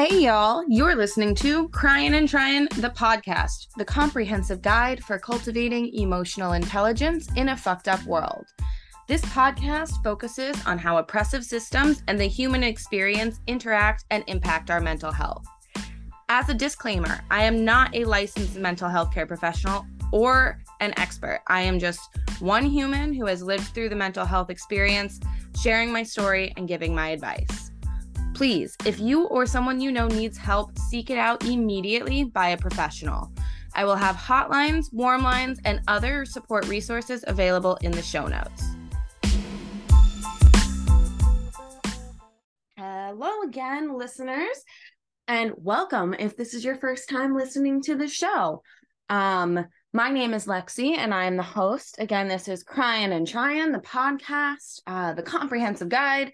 Hey, y'all. You're listening to Crying and Trying, the podcast, the comprehensive guide for cultivating emotional intelligence in a fucked up world. This podcast focuses on how oppressive systems and the human experience interact and impact our mental health. As a disclaimer, I am not a licensed mental health care professional or an expert. I am just one human who has lived through the mental health experience, sharing my story and giving my advice. Please, if you or someone you know needs help, seek it out immediately by a professional. I will have hotlines, warm lines, and other support resources available in the show notes. Hello again, listeners, and welcome if this is your first time listening to the show. Um, my name is Lexi, and I am the host. Again, this is Crying and Trying, the podcast, uh, the comprehensive guide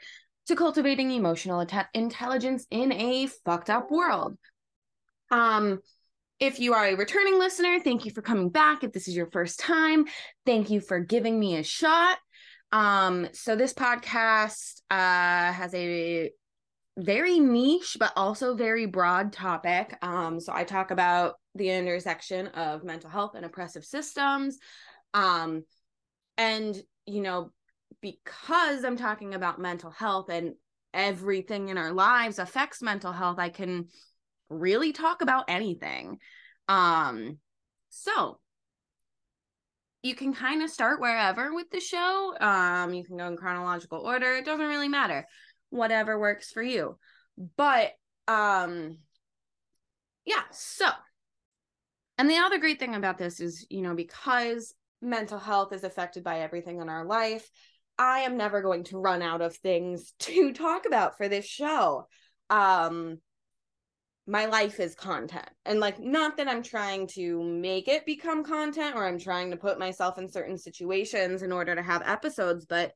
to cultivating emotional intelligence in a fucked up world. Um, if you are a returning listener, thank you for coming back. If this is your first time, thank you for giving me a shot. Um, so this podcast uh, has a very niche but also very broad topic. Um, so I talk about the intersection of mental health and oppressive systems. Um, and you know, because I'm talking about mental health and everything in our lives affects mental health, I can really talk about anything. Um, so you can kind of start wherever with the show. Um, you can go in chronological order. It doesn't really matter. Whatever works for you. But um yeah, so and the other great thing about this is, you know, because mental health is affected by everything in our life, I am never going to run out of things to talk about for this show. Um my life is content. And like not that I'm trying to make it become content or I'm trying to put myself in certain situations in order to have episodes, but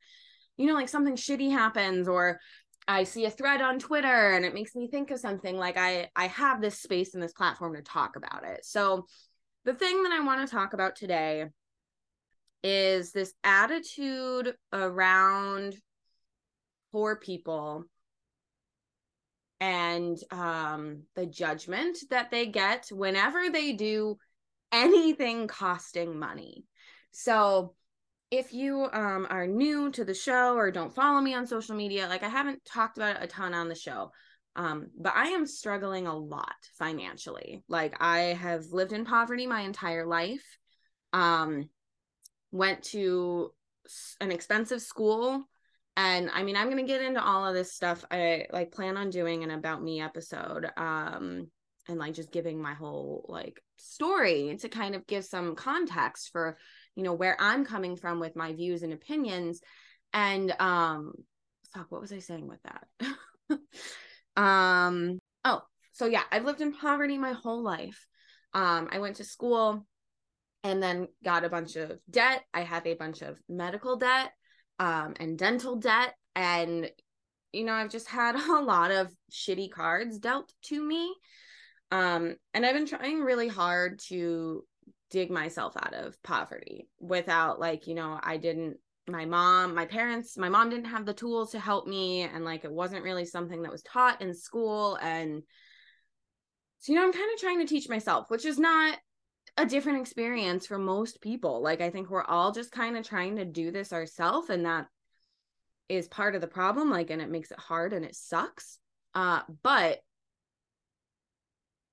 you know like something shitty happens or I see a thread on Twitter and it makes me think of something like I I have this space and this platform to talk about it. So the thing that I want to talk about today is this attitude around poor people and um the judgment that they get whenever they do anything costing money. So if you um are new to the show or don't follow me on social media, like I haven't talked about it a ton on the show. Um, but I am struggling a lot financially. Like I have lived in poverty my entire life. Um, went to an expensive school. And i mean i'm going to get into all of this stuff i like plan on doing an about me episode um and like just giving my whole like story to kind of give some context for you know where i'm coming from with my views and opinions. And um fuck what was i saying with that? Um oh so yeah i've lived in poverty my whole life. Um i went to school and then got a bunch of debt. I have a bunch of medical debt um, and dental debt. And, you know, I've just had a lot of shitty cards dealt to me. Um, and I've been trying really hard to dig myself out of poverty without, like, you know, I didn't, my mom, my parents, my mom didn't have the tools to help me. And, like, it wasn't really something that was taught in school. And, so, you know, I'm kind of trying to teach myself, which is not a different experience for most people. Like I think we're all just kind of trying to do this ourselves and that is part of the problem like and it makes it hard and it sucks. Uh but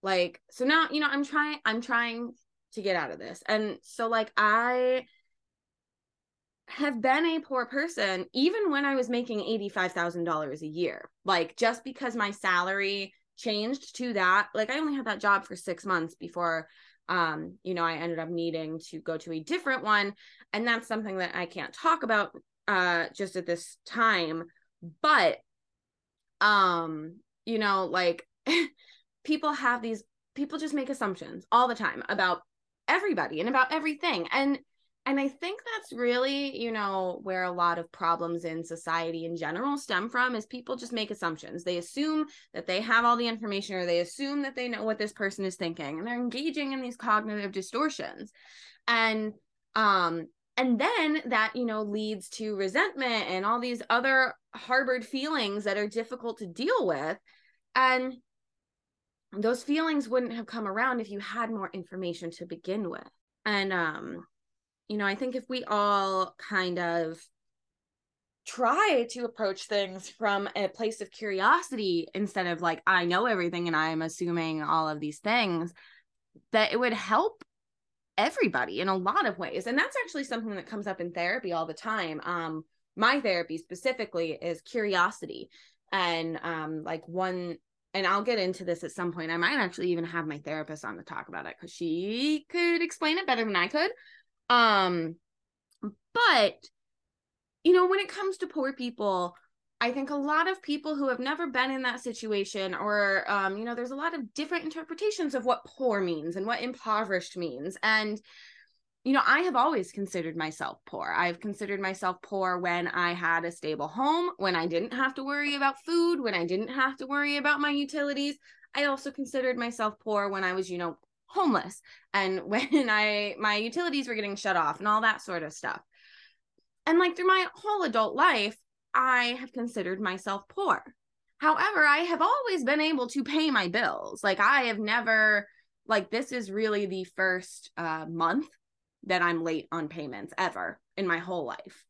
like so now, you know, I'm trying I'm trying to get out of this. And so like I have been a poor person even when I was making $85,000 a year. Like just because my salary changed to that, like I only had that job for 6 months before um you know i ended up needing to go to a different one and that's something that i can't talk about uh just at this time but um you know like people have these people just make assumptions all the time about everybody and about everything and and i think that's really you know where a lot of problems in society in general stem from is people just make assumptions. They assume that they have all the information or they assume that they know what this person is thinking and they're engaging in these cognitive distortions. And um and then that you know leads to resentment and all these other harbored feelings that are difficult to deal with. And those feelings wouldn't have come around if you had more information to begin with. And um you know, I think if we all kind of try to approach things from a place of curiosity instead of like I know everything and I'm assuming all of these things that it would help everybody in a lot of ways and that's actually something that comes up in therapy all the time um my therapy specifically is curiosity and um like one and I'll get into this at some point. I might actually even have my therapist on to talk about it cuz she could explain it better than I could. Um but you know, when it comes to poor people, I think a lot of people who have never been in that situation, or, um, you know, there's a lot of different interpretations of what poor means and what impoverished means. And, you know, I have always considered myself poor. I've considered myself poor when I had a stable home, when I didn't have to worry about food, when I didn't have to worry about my utilities. I also considered myself poor when I was, you know, homeless and when I my utilities were getting shut off and all that sort of stuff. And like through my whole adult life, I have considered myself poor. However, I have always been able to pay my bills. Like I have never like this is really the first uh, month that I'm late on payments ever in my whole life.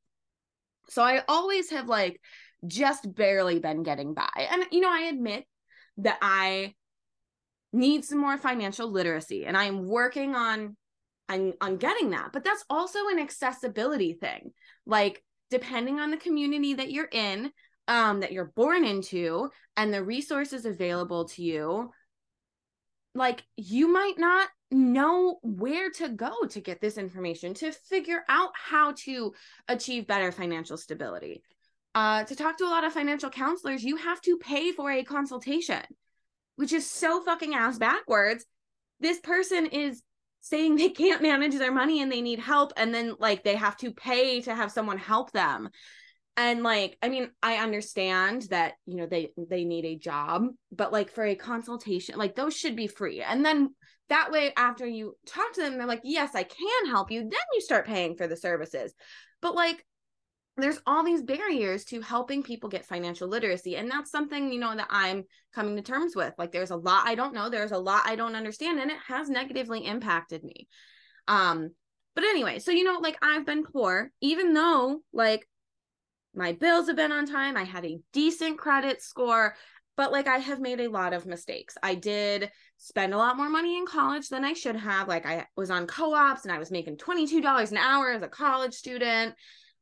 So I always have like just barely been getting by. And you know, I admit that I need some more financial literacy and I'm working on on, on getting that. But that's also an accessibility thing. Like depending on the community that you're in, um, that you're born into, and the resources available to you, like you might not know where to go to get this information to figure out how to achieve better financial stability. Uh, to talk to a lot of financial counselors, you have to pay for a consultation, which is so fucking ass backwards. This person is saying they can't manage their money and they need help and then like they have to pay to have someone help them. And like i mean i understand that you know they they need a job but like for a consultation like those should be free. And then that way after you talk to them they're like yes i can help you. Then you start paying for the services. But like there's all these barriers to helping people get financial literacy and that's something you know that i'm coming to terms with. Like there's a lot i don't know there's a lot i don't understand and it has negatively impacted me. Um but anyway so you know like i've been poor even though like my bills have been on time i had a decent credit score but like i have made a lot of mistakes. I did spend a lot more money in college than i should have. Like i was on co-ops and i was making $22 an hour as a college student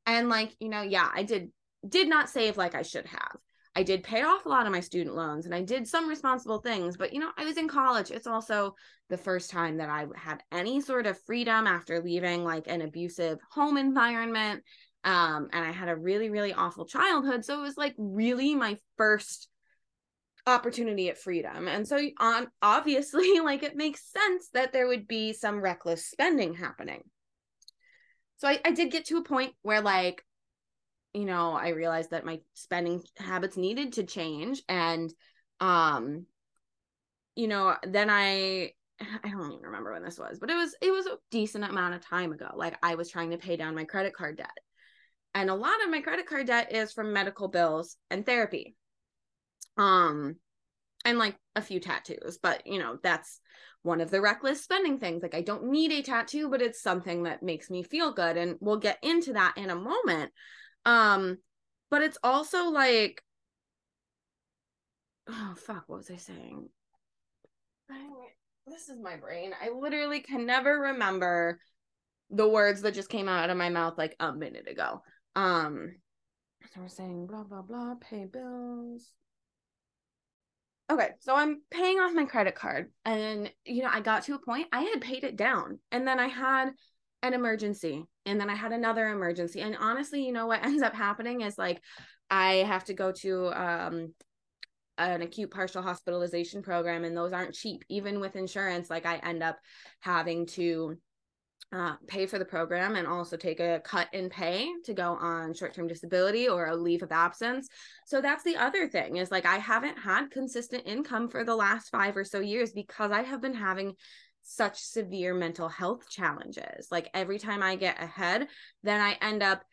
and like you know yeah i did did not save like i should have. I did pay off a lot of my student loans and i did some responsible things but you know i was in college. It's also the first time that i had any sort of freedom after leaving like an abusive home environment. Um and i had a really really awful childhood. So it was like really my first opportunity at freedom. And so on obviously like it makes sense that there would be some reckless spending happening so I, I did get to a point where like you know i realized that my spending habits needed to change and um you know then i i don't even remember when this was but it was it was a decent amount of time ago. Like i was trying to pay down my credit card debt. And a lot of my credit card debt is from medical bills and therapy. Um and like a few tattoos but you know that's one of the reckless spending things. Like, I don't need a tattoo, but it's something that makes me feel good. And we'll get into that in a moment. Um, but it's also like, oh, fuck, what was I saying? This is my brain. I literally can never remember the words that just came out of my mouth like a minute ago. Um, so we're saying blah, blah, blah, pay bills okay so i'm paying off my credit card and you know i got to a point i had paid it down and then i had an emergency and then i had another emergency and honestly you know what ends up happening is like i have to go to um an acute partial hospitalization program and those aren't cheap even with insurance like i end up having to uh, pay for the program and also take a cut in pay to go on short-term disability or a leave of absence. So that's the other thing is like i haven't had consistent income for the last five or so years because i have been having such severe mental health challenges. Like every time i get ahead then i end up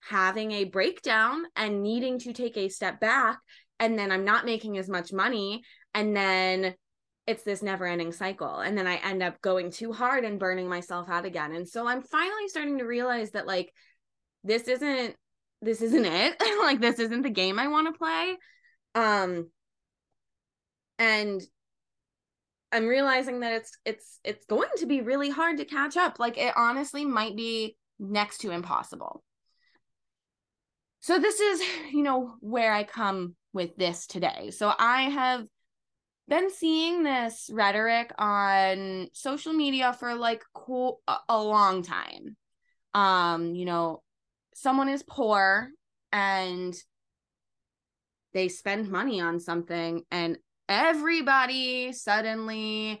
having a breakdown and needing to take a step back and then i'm not making as much money and then it's this never ending cycle. And then I end up going too hard and burning myself out again. And so I'm finally starting to realize that like this isn't this isn't it. like this isn't the game I want to play. Um and I'm realizing that it's it's it's going to be really hard to catch up. Like it honestly might be next to impossible. So this is, you know, where I come with this today. So I have been seeing this rhetoric on social media for like cool a, long time. Um, you know, someone is poor and they spend money on something and everybody suddenly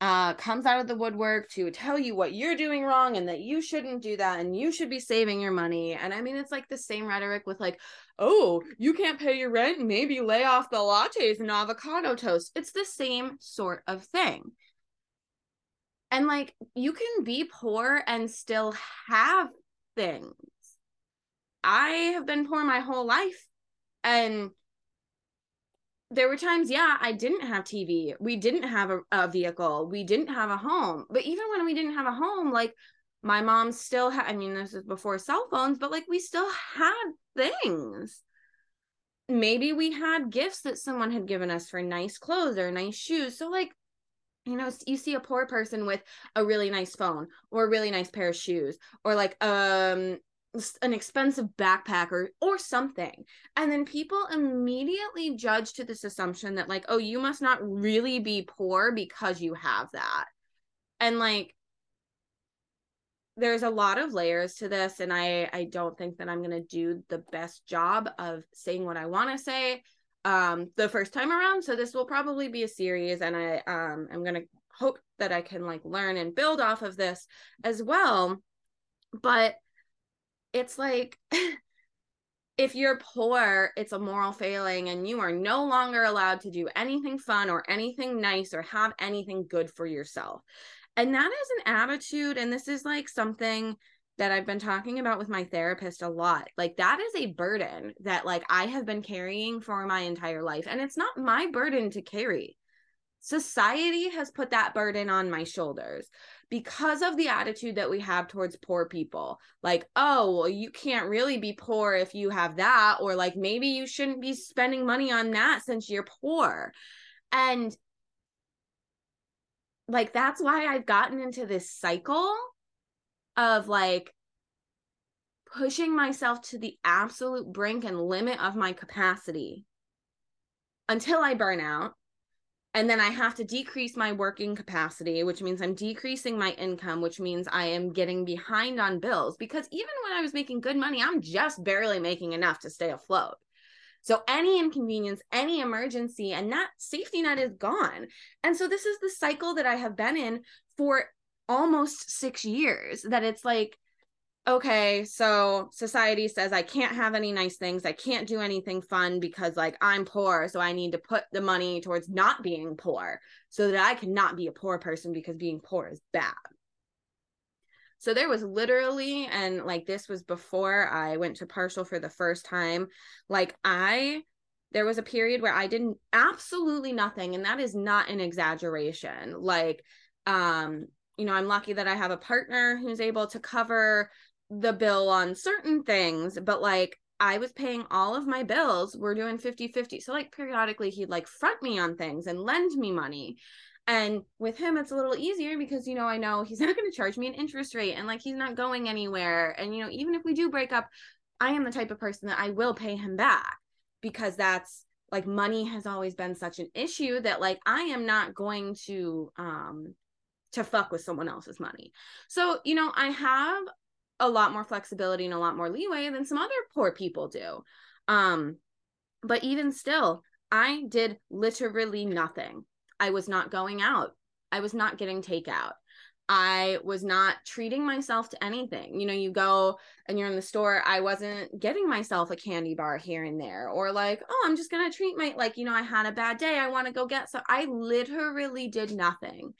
uh, comes out of the woodwork to tell you what you're doing wrong and that you shouldn't do that and you should be saving your money. And I mean, it's like the same rhetoric with like, oh, you can't pay your rent, maybe lay off the lattes and avocado toast. It's the same sort of thing. And like, you can be poor and still have things. I have been poor my whole life. And there were times, yeah, I didn't have TV. We didn't have a, a, vehicle. We didn't have a home. But even when we didn't have a home, like my mom still had, I mean, this is before cell phones, but like we still had things. Maybe we had gifts that someone had given us for nice clothes or nice shoes. So, like, you know, you see a poor person with a really nice phone or a really nice pair of shoes or like um an expensive backpack or or something. And then people immediately judge to this assumption that like oh you must not really be poor because you have that. And like there's a lot of layers to this and i i don't think that i'm going to do the best job of saying what i want to say um the first time around. So this will probably be a series and i um i'm going to hope that i can like learn and build off of this as well. But it's like if you're poor, it's a moral failing and you are no longer allowed to do anything fun or anything nice or have anything good for yourself. And that is an attitude. And this is like something that I've been talking about with my therapist a lot. Like that is a burden that like I have been carrying for my entire life and it's not my burden to carry. Society has put that burden on my shoulders because of the attitude that we have towards poor people. Like, oh, well, you can't really be poor if you have that, or like maybe you shouldn't be spending money on that since you're poor. And like, that's why I've gotten into this cycle of like, pushing myself to the absolute brink and limit of my capacity until I burn out and then I have to decrease my working capacity, which means I'm decreasing my income, which means I am getting behind on bills because even when I was making good money, I'm just barely making enough to stay afloat. So any inconvenience, any emergency, and that safety net is gone. And so this is the cycle that I have been in for almost six years that it's like, okay, so society says I can't have any nice things. I can't do anything fun because like I'm poor. So I need to put the money towards not being poor so that I cannot be a poor person because being poor is bad. So there was literally, and like this was before I went to partial for the first time. Like I, there was a period where I didn't absolutely nothing. And that is not an exaggeration. Like, um, you know, I'm lucky that I have a partner who's able to cover the bill on certain things, but like I was paying all of my bills. We're doing 50 50. So, like, periodically, he'd like front me on things and lend me money. And with him, it's a little easier because, you know, I know he's not going to charge me an interest rate and like he's not going anywhere. And, you know, even if we do break up, I am the type of person that I will pay him back because that's like money has always been such an issue that like I am not going to, um, to fuck with someone else's money. So, you know, I have a lot more flexibility and a lot more leeway than some other poor people do. Um, but even still, I did literally nothing. I was not going out. I was not getting takeout. I was not treating myself to anything. You know, you go and you're in the store. I wasn't getting myself a candy bar here and there, or like, oh, I'm just going to treat my, like, you know, I had a bad day. I want to go get so I literally did nothing.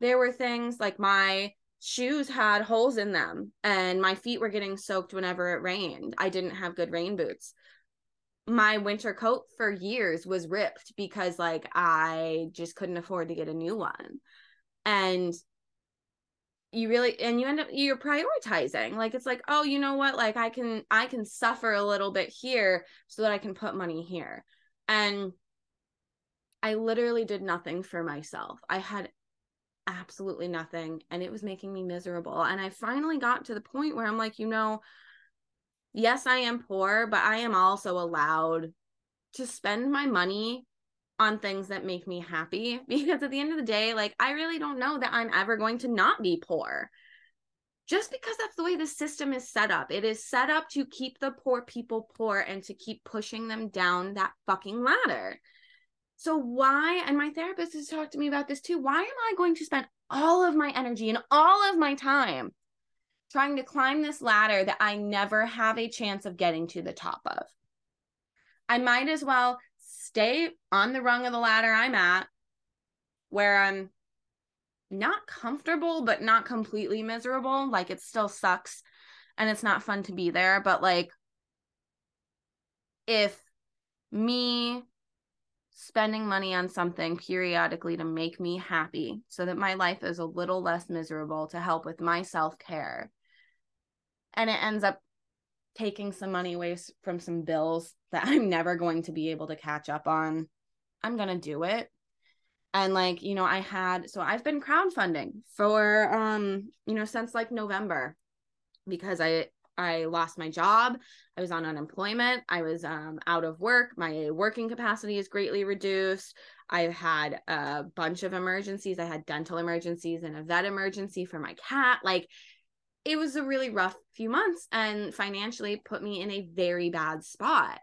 There were things like my shoes had holes in them and my feet were getting soaked whenever it rained. I didn't have good rain boots. my winter coat for years was ripped because like I just couldn't afford to get a new one. And you really and you end up you're prioritizing like it's like oh you know what like i can i can suffer a little bit here so that i can put money here and i literally did nothing for myself i had absolutely nothing and it was making me miserable and i finally got to the point where i'm like you know yes i am poor but i am also allowed to spend my money on things that make me happy because at the end of the day, like I really don't know that I'm ever going to not be poor. Just because that's the way the system is set up. It is set up to keep the poor people poor and to keep pushing them down that fucking ladder. So why and my therapist has talked to me about this too. Why am I going to spend all of my energy and all of my time trying to climb this ladder that I never have a chance of getting to the top of? I might as well stay on the rung of the ladder I'm at where I'm not comfortable, but not completely miserable. Like it still sucks and it's not fun to be there. But like, if me spending money on something periodically to make me happy so that my life is a little less miserable to help with my self care, and it ends up taking some money away from some bills that I'm never going to be able to catch up on, I'm going to do it. And like, you know, I had so I've been crowdfunding for um, you know, since like November because I I lost my job. I was on unemployment. I was um, out of work. My working capacity is greatly reduced. I've had a bunch of emergencies. I had dental emergencies and a vet emergency for my cat. Like it was a really rough few months and financially put me in a very bad spot.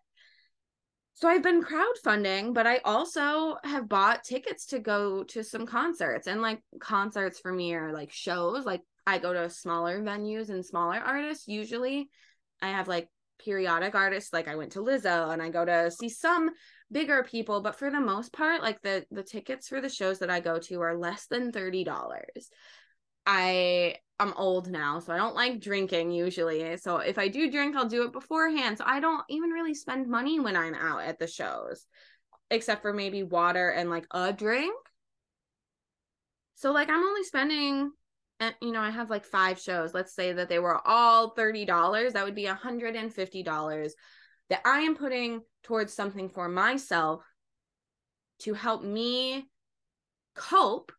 So I've been crowdfunding, but I also have bought tickets to go to some concerts. And like concerts for me are like shows. Like I go to smaller venues and smaller artists usually. I have like periodic artists like I went to Lizzo and I go to see some bigger people, but for the most part like the the tickets for the shows that I go to are less than $30. I I'm old now, so I don't like drinking usually. So if I do drink, I'll do it beforehand. So I don't even really spend money when I'm out at the shows, except for maybe water and like a drink. So like I'm only spending and you know, I have like five shows. Let's say that they were all $30. That would be $150 that I am putting towards something for myself to help me cope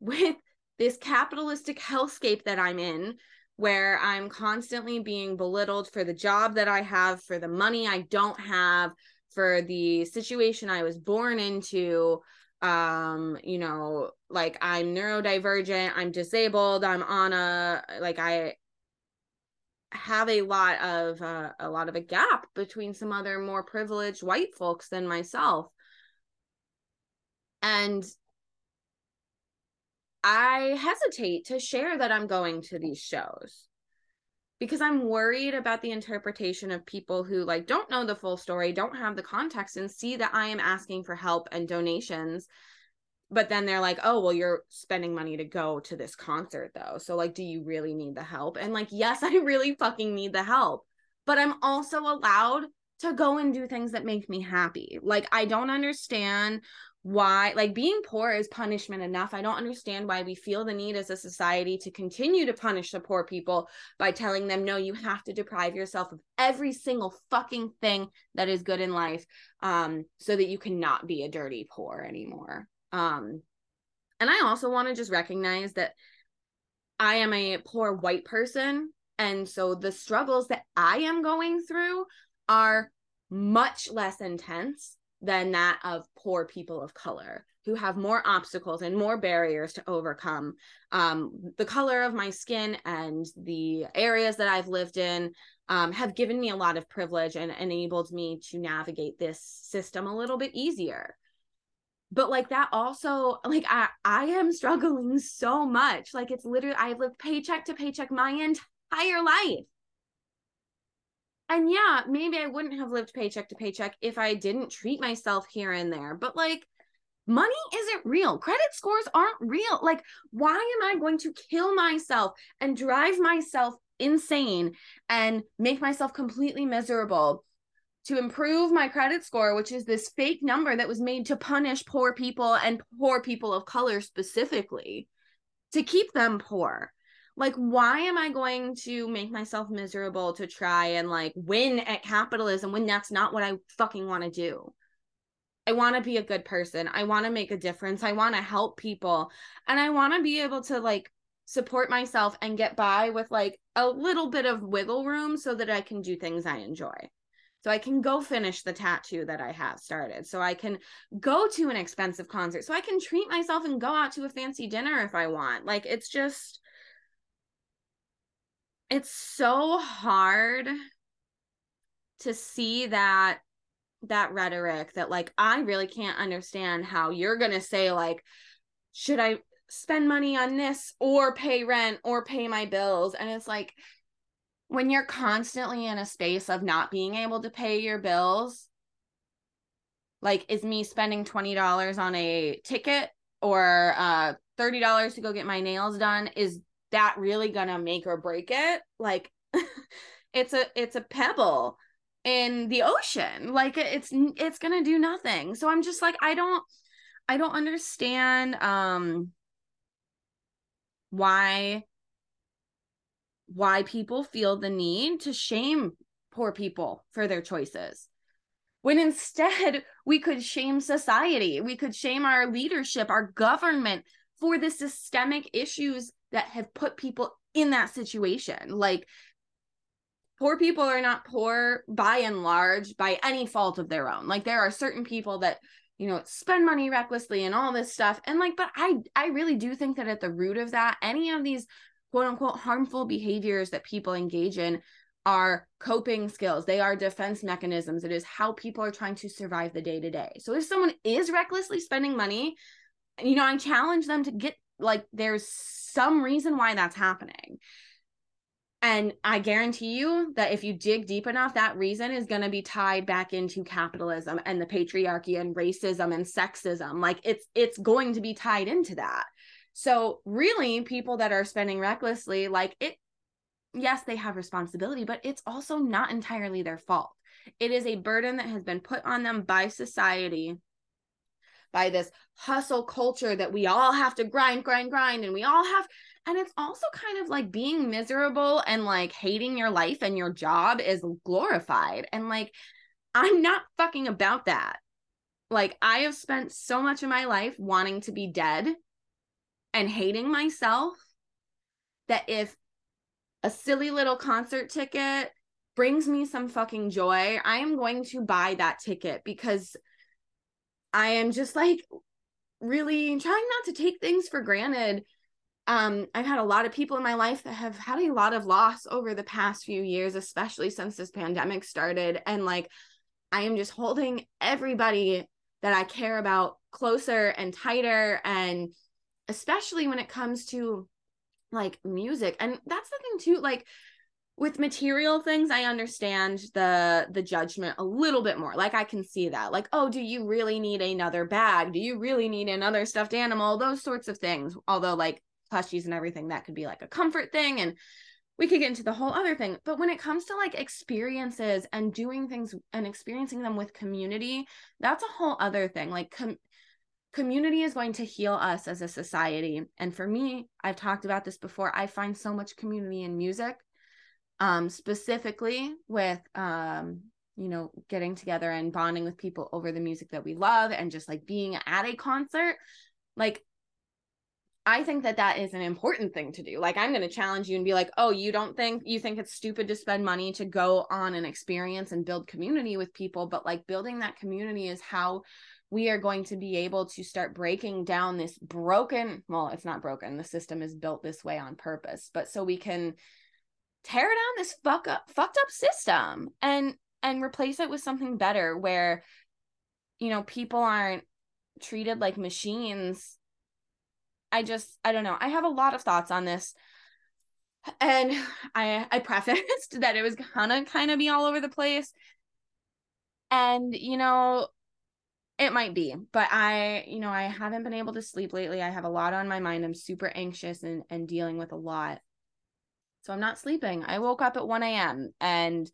with this capitalistic hellscape that I'm in where I'm constantly being belittled for the job that I have, for the money I don't have, for the situation I was born into. Um, you know, like I'm neurodivergent, I'm disabled, I'm on a like I have a lot of uh, a lot of a gap between some other more privileged white folks than myself. And I hesitate to share that I'm going to these shows because I'm worried about the interpretation of people who like don't know the full story, don't have the context and see that I am asking for help and donations. But then they're like, "Oh, well you're spending money to go to this concert though. So like do you really need the help?" And like, "Yes, I really fucking need the help." But I'm also allowed to go and do things that make me happy. Like I don't understand why like being poor is punishment enough. I don't understand why we feel the need as a society to continue to punish the poor people by telling them no you have to deprive yourself of every single fucking thing that is good in life um so that you cannot be a dirty poor anymore. Um and I also want to just recognize that I am a poor white person and so the struggles that I am going through are much less intense than that of poor people of color who have more obstacles and more barriers to overcome. Um, the color of my skin and the areas that I've lived in um, have given me a lot of privilege and enabled me to navigate this system a little bit easier. But like that also, like I, I am struggling so much. Like it's literally, I've lived paycheck to paycheck my entire life and yeah, maybe I wouldn't have lived paycheck to paycheck if I didn't treat myself here and there. But like, money isn't real. Credit scores aren't real. Like, why am I going to kill myself and drive myself insane and make myself completely miserable to improve my credit score, which is this fake number that was made to punish poor people and poor people of color specifically, to keep them poor. Like, why am I going to make myself miserable to try and like win at capitalism when that's not what I fucking want to do? I want to be a good person. I want to make a difference. I want to help people. And I want to be able to like support myself and get by with like a little bit of wiggle room so that I can do things I enjoy. So I can go finish the tattoo that I have started. So I can go to an expensive concert. So I can treat myself and go out to a fancy dinner if I want. Like it's just it's so hard to see that that rhetoric that like I really can't understand how you're going to say like should I spend money on this or pay rent or pay my bills? And it's like when you're constantly in a space of not being able to pay your bills like is me spending $20 on a ticket or uh $30 to go get my nails done is that really to make or break it? Like it's a it's a pebble in the ocean. Like it's it's to do nothing. So i'm just like i don't i don't understand um why why people feel the need to shame poor people for their choices. When instead we could shame society. We could shame our leadership our government for the systemic issues that have put people in that situation. Like poor people are not poor by and large by any fault of their own. Like there are certain people that you know spend money recklessly and all this stuff. And like but i i really do think that at the root of that any of these quote unquote harmful behaviors that people engage in are coping skills. They are defense mechanisms. It is how people are trying to survive the day to day. So if someone is recklessly spending money you know i challenge them to get like there's some reason why that's happening and I guarantee you that if you dig deep enough, that reason is going to be tied back into capitalism and the patriarchy and racism and sexism. Like it's it's going to be tied into that. So really, people that are spending recklessly, like it, yes, they have responsibility, but it's also not entirely their fault. It is a burden that has been put on them by society by this hustle culture that we all have to grind, grind, grind, and we all have and it's also kind of like being miserable and like hating your life and your job is glorified. And like, I'm not fucking about that. Like, I have spent so much of my life wanting to be dead and hating myself that if a silly little concert ticket brings me some fucking joy, I am going to buy that ticket because I am just like really trying not to take things for granted. Um i've had a lot of people in my life that have had a lot of loss over the past few years especially since this pandemic started and like i am just holding everybody that i care about closer and tighter and especially when it comes to like music. And that's the thing too like with material things i understand the the judgment a little bit more. Like i can see that. Like oh do you really need another bag? Do you really need another stuffed animal? Those sorts of things. Although like plushies and everything that could be like a comfort thing and we could get into the whole other thing. But when it comes to like experiences and doing things and experiencing them with community that's a whole other thing. Like com- community is going to heal us as a society. And for me i've talked about this before i find so much community in music um specifically with um you know getting together and bonding with people over the music that we love and just like being at a concert like I think that that is an important thing to do. Like, I'm going to challenge you and be like, oh, you don't think you think it's stupid to spend money to go on an experience and build community with people, but like building that community is how we are going to be able to start breaking down this broken, well, it's not broken. The system is built this way on purpose, but so we can tear down this fuck up fucked up system and and replace it with something better where you know, people aren't treated like machines I just I don't know. I have a lot of thoughts on this. And I I prefaced that it was gonna kind of be all over the place. And you know, it might be, but I, you know, I haven't been able to sleep lately. I have a lot on my mind. I'm super anxious and, and dealing with a lot. So I'm not sleeping. I woke up at 1 a.m. and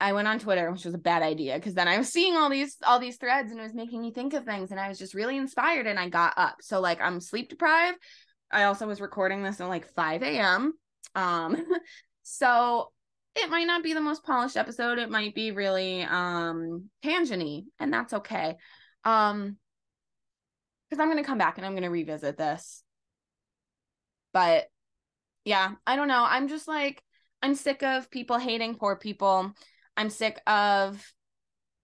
I went on Twitter, which was a bad idea because then I was seeing all these all these threads and it was making me think of things and I was just really inspired and I got up. So like I'm sleep deprived. I also was recording this at like 5 a.m. Um so it might not be the most polished episode. It might be really um and that's okay. Um because I'm gonna come back and I'm gonna revisit this. But yeah, I don't know. I'm just like I'm sick of people hating poor people. I'm sick of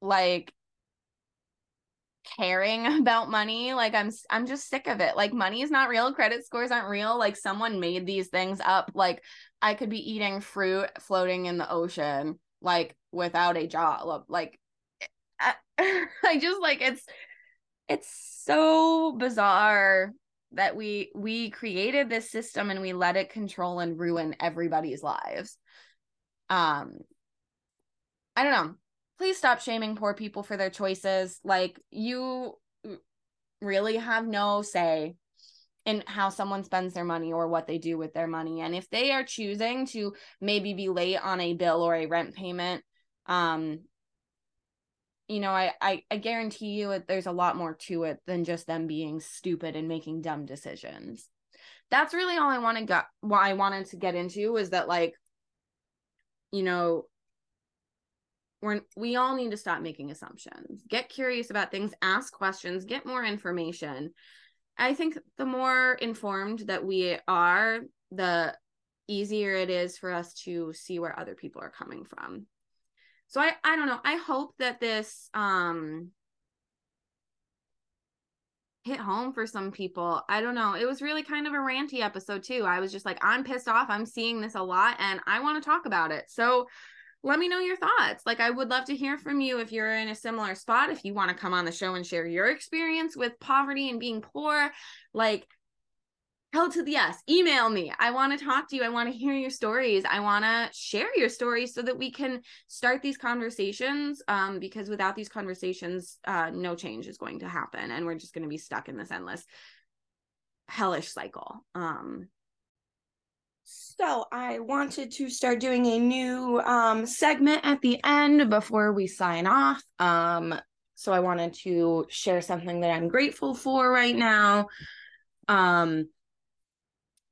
like caring about money. Like i'm i'm just sick of it. Like money is not real. Credit scores aren't real. Like someone made these things up. Like i could be eating fruit floating in the ocean like without a job like I, eh, I just like it's it's so bizarre that we we created this system and we let it control and ruin everybody's lives. Um i don't know. Please stop shaming poor people for their choices. Like you really have no say in how someone spends their money or what they do with their money. And if they are choosing to maybe be late on a bill or a rent payment um you know I, I i guarantee you it, there's a lot more to it than just them being stupid and making dumb decisions. That's really all i want to get what i wanted to get into is that like you know we're we all need to stop making assumptions. Get curious about things ask questions get more information. I think the more informed that we are the easier it is for us to see where other people are coming from so i i don't know. I hope that this um hit home for some people. I don't know. It was really kind of a ranty episode too. I was just like i'm pissed off. I'm seeing this a lot and i want to talk about it. So let me know your thoughts. Like, I would love to hear from you if you're in a similar spot, if you want to come on the show and share your experience with poverty and being poor. Like, hell to the yes, email me. I want to talk to you. I want to hear your stories. I want to share your stories so that we can start these conversations. Um, because without these conversations, uh, no change is going to happen. And we're just going to be stuck in this endless hellish cycle. Um, so I wanted to start doing a new um, segment at the end before we sign off. Um, so I wanted to share something that I'm grateful for right now. Um,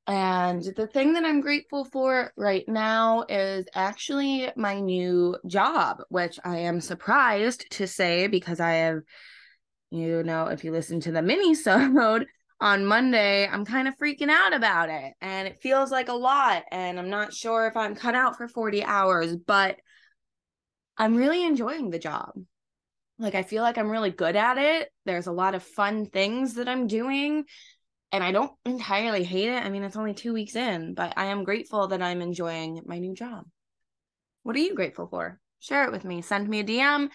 and the thing that I'm grateful for right now is actually my new job, which I am surprised to say because I have, you know, if you listen to the mini mode, on Monday, I'm kind of freaking out about it and it feels like a lot. And I'm not sure if I'm cut out for 40 hours, but I'm really enjoying the job. Like, I feel like I'm really good at it. There's a lot of fun things that I'm doing, and I don't entirely hate it. I mean, it's only two weeks in, but I am grateful that I'm enjoying my new job. What are you grateful for? Share it with me. Send me a DM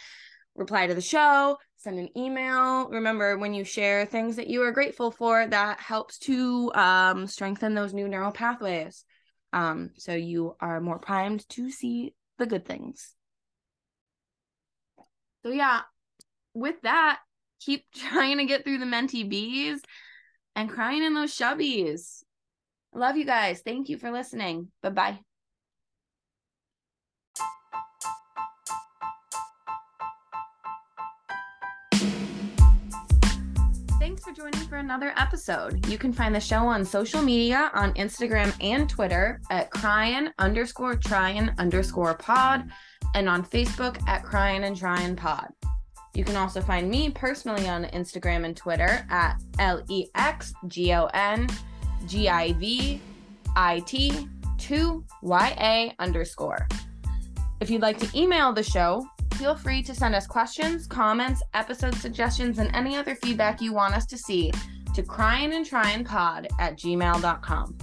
reply to the show, send an email. Remember, when you share things that you are grateful for, that helps to um, strengthen those new neural pathways. Um, so you are more primed to see the good things. So, yeah, with that, keep trying to get through the mentee bees and crying in those shubbies. I love you guys. Thank you for listening. Bye bye. Thanks for joining for another episode. You can find the show on social media on Instagram and Twitter at cryin underscore tryin underscore pod and on Facebook at cryin and tryin pod. You can also find me personally on Instagram and Twitter at L E X G O N G I V I T 2 Y A underscore. If you'd like to email the show, feel free to send us questions, comments, episode suggestions, and any other feedback you want us to see to cryin and tryin pod at gmail.com.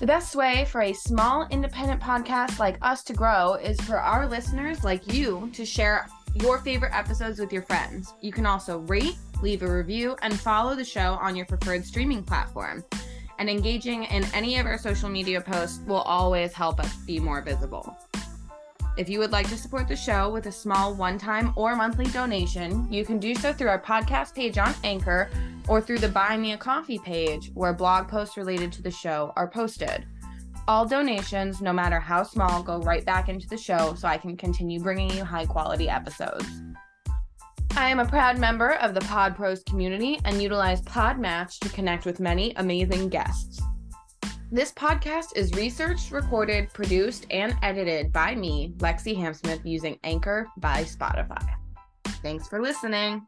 The best way for a small independent podcast like us to grow is for our listeners like you to share your favorite episodes with your friends. You can also rate, leave a review, and follow the show on your preferred streaming platform. And engaging in any of our social media posts will always help us be more visible. If you would like to support the show with a small one time or monthly donation, you can do so through our podcast page on Anchor or through the Buy Me a Coffee page, where blog posts related to the show are posted. All donations, no matter how small, go right back into the show so I can continue bringing you high quality episodes. I am a proud member of the Pod Pros community and utilize Podmatch to connect with many amazing guests. This podcast is researched, recorded, produced, and edited by me, Lexi Hamsmith, using Anchor by Spotify. Thanks for listening.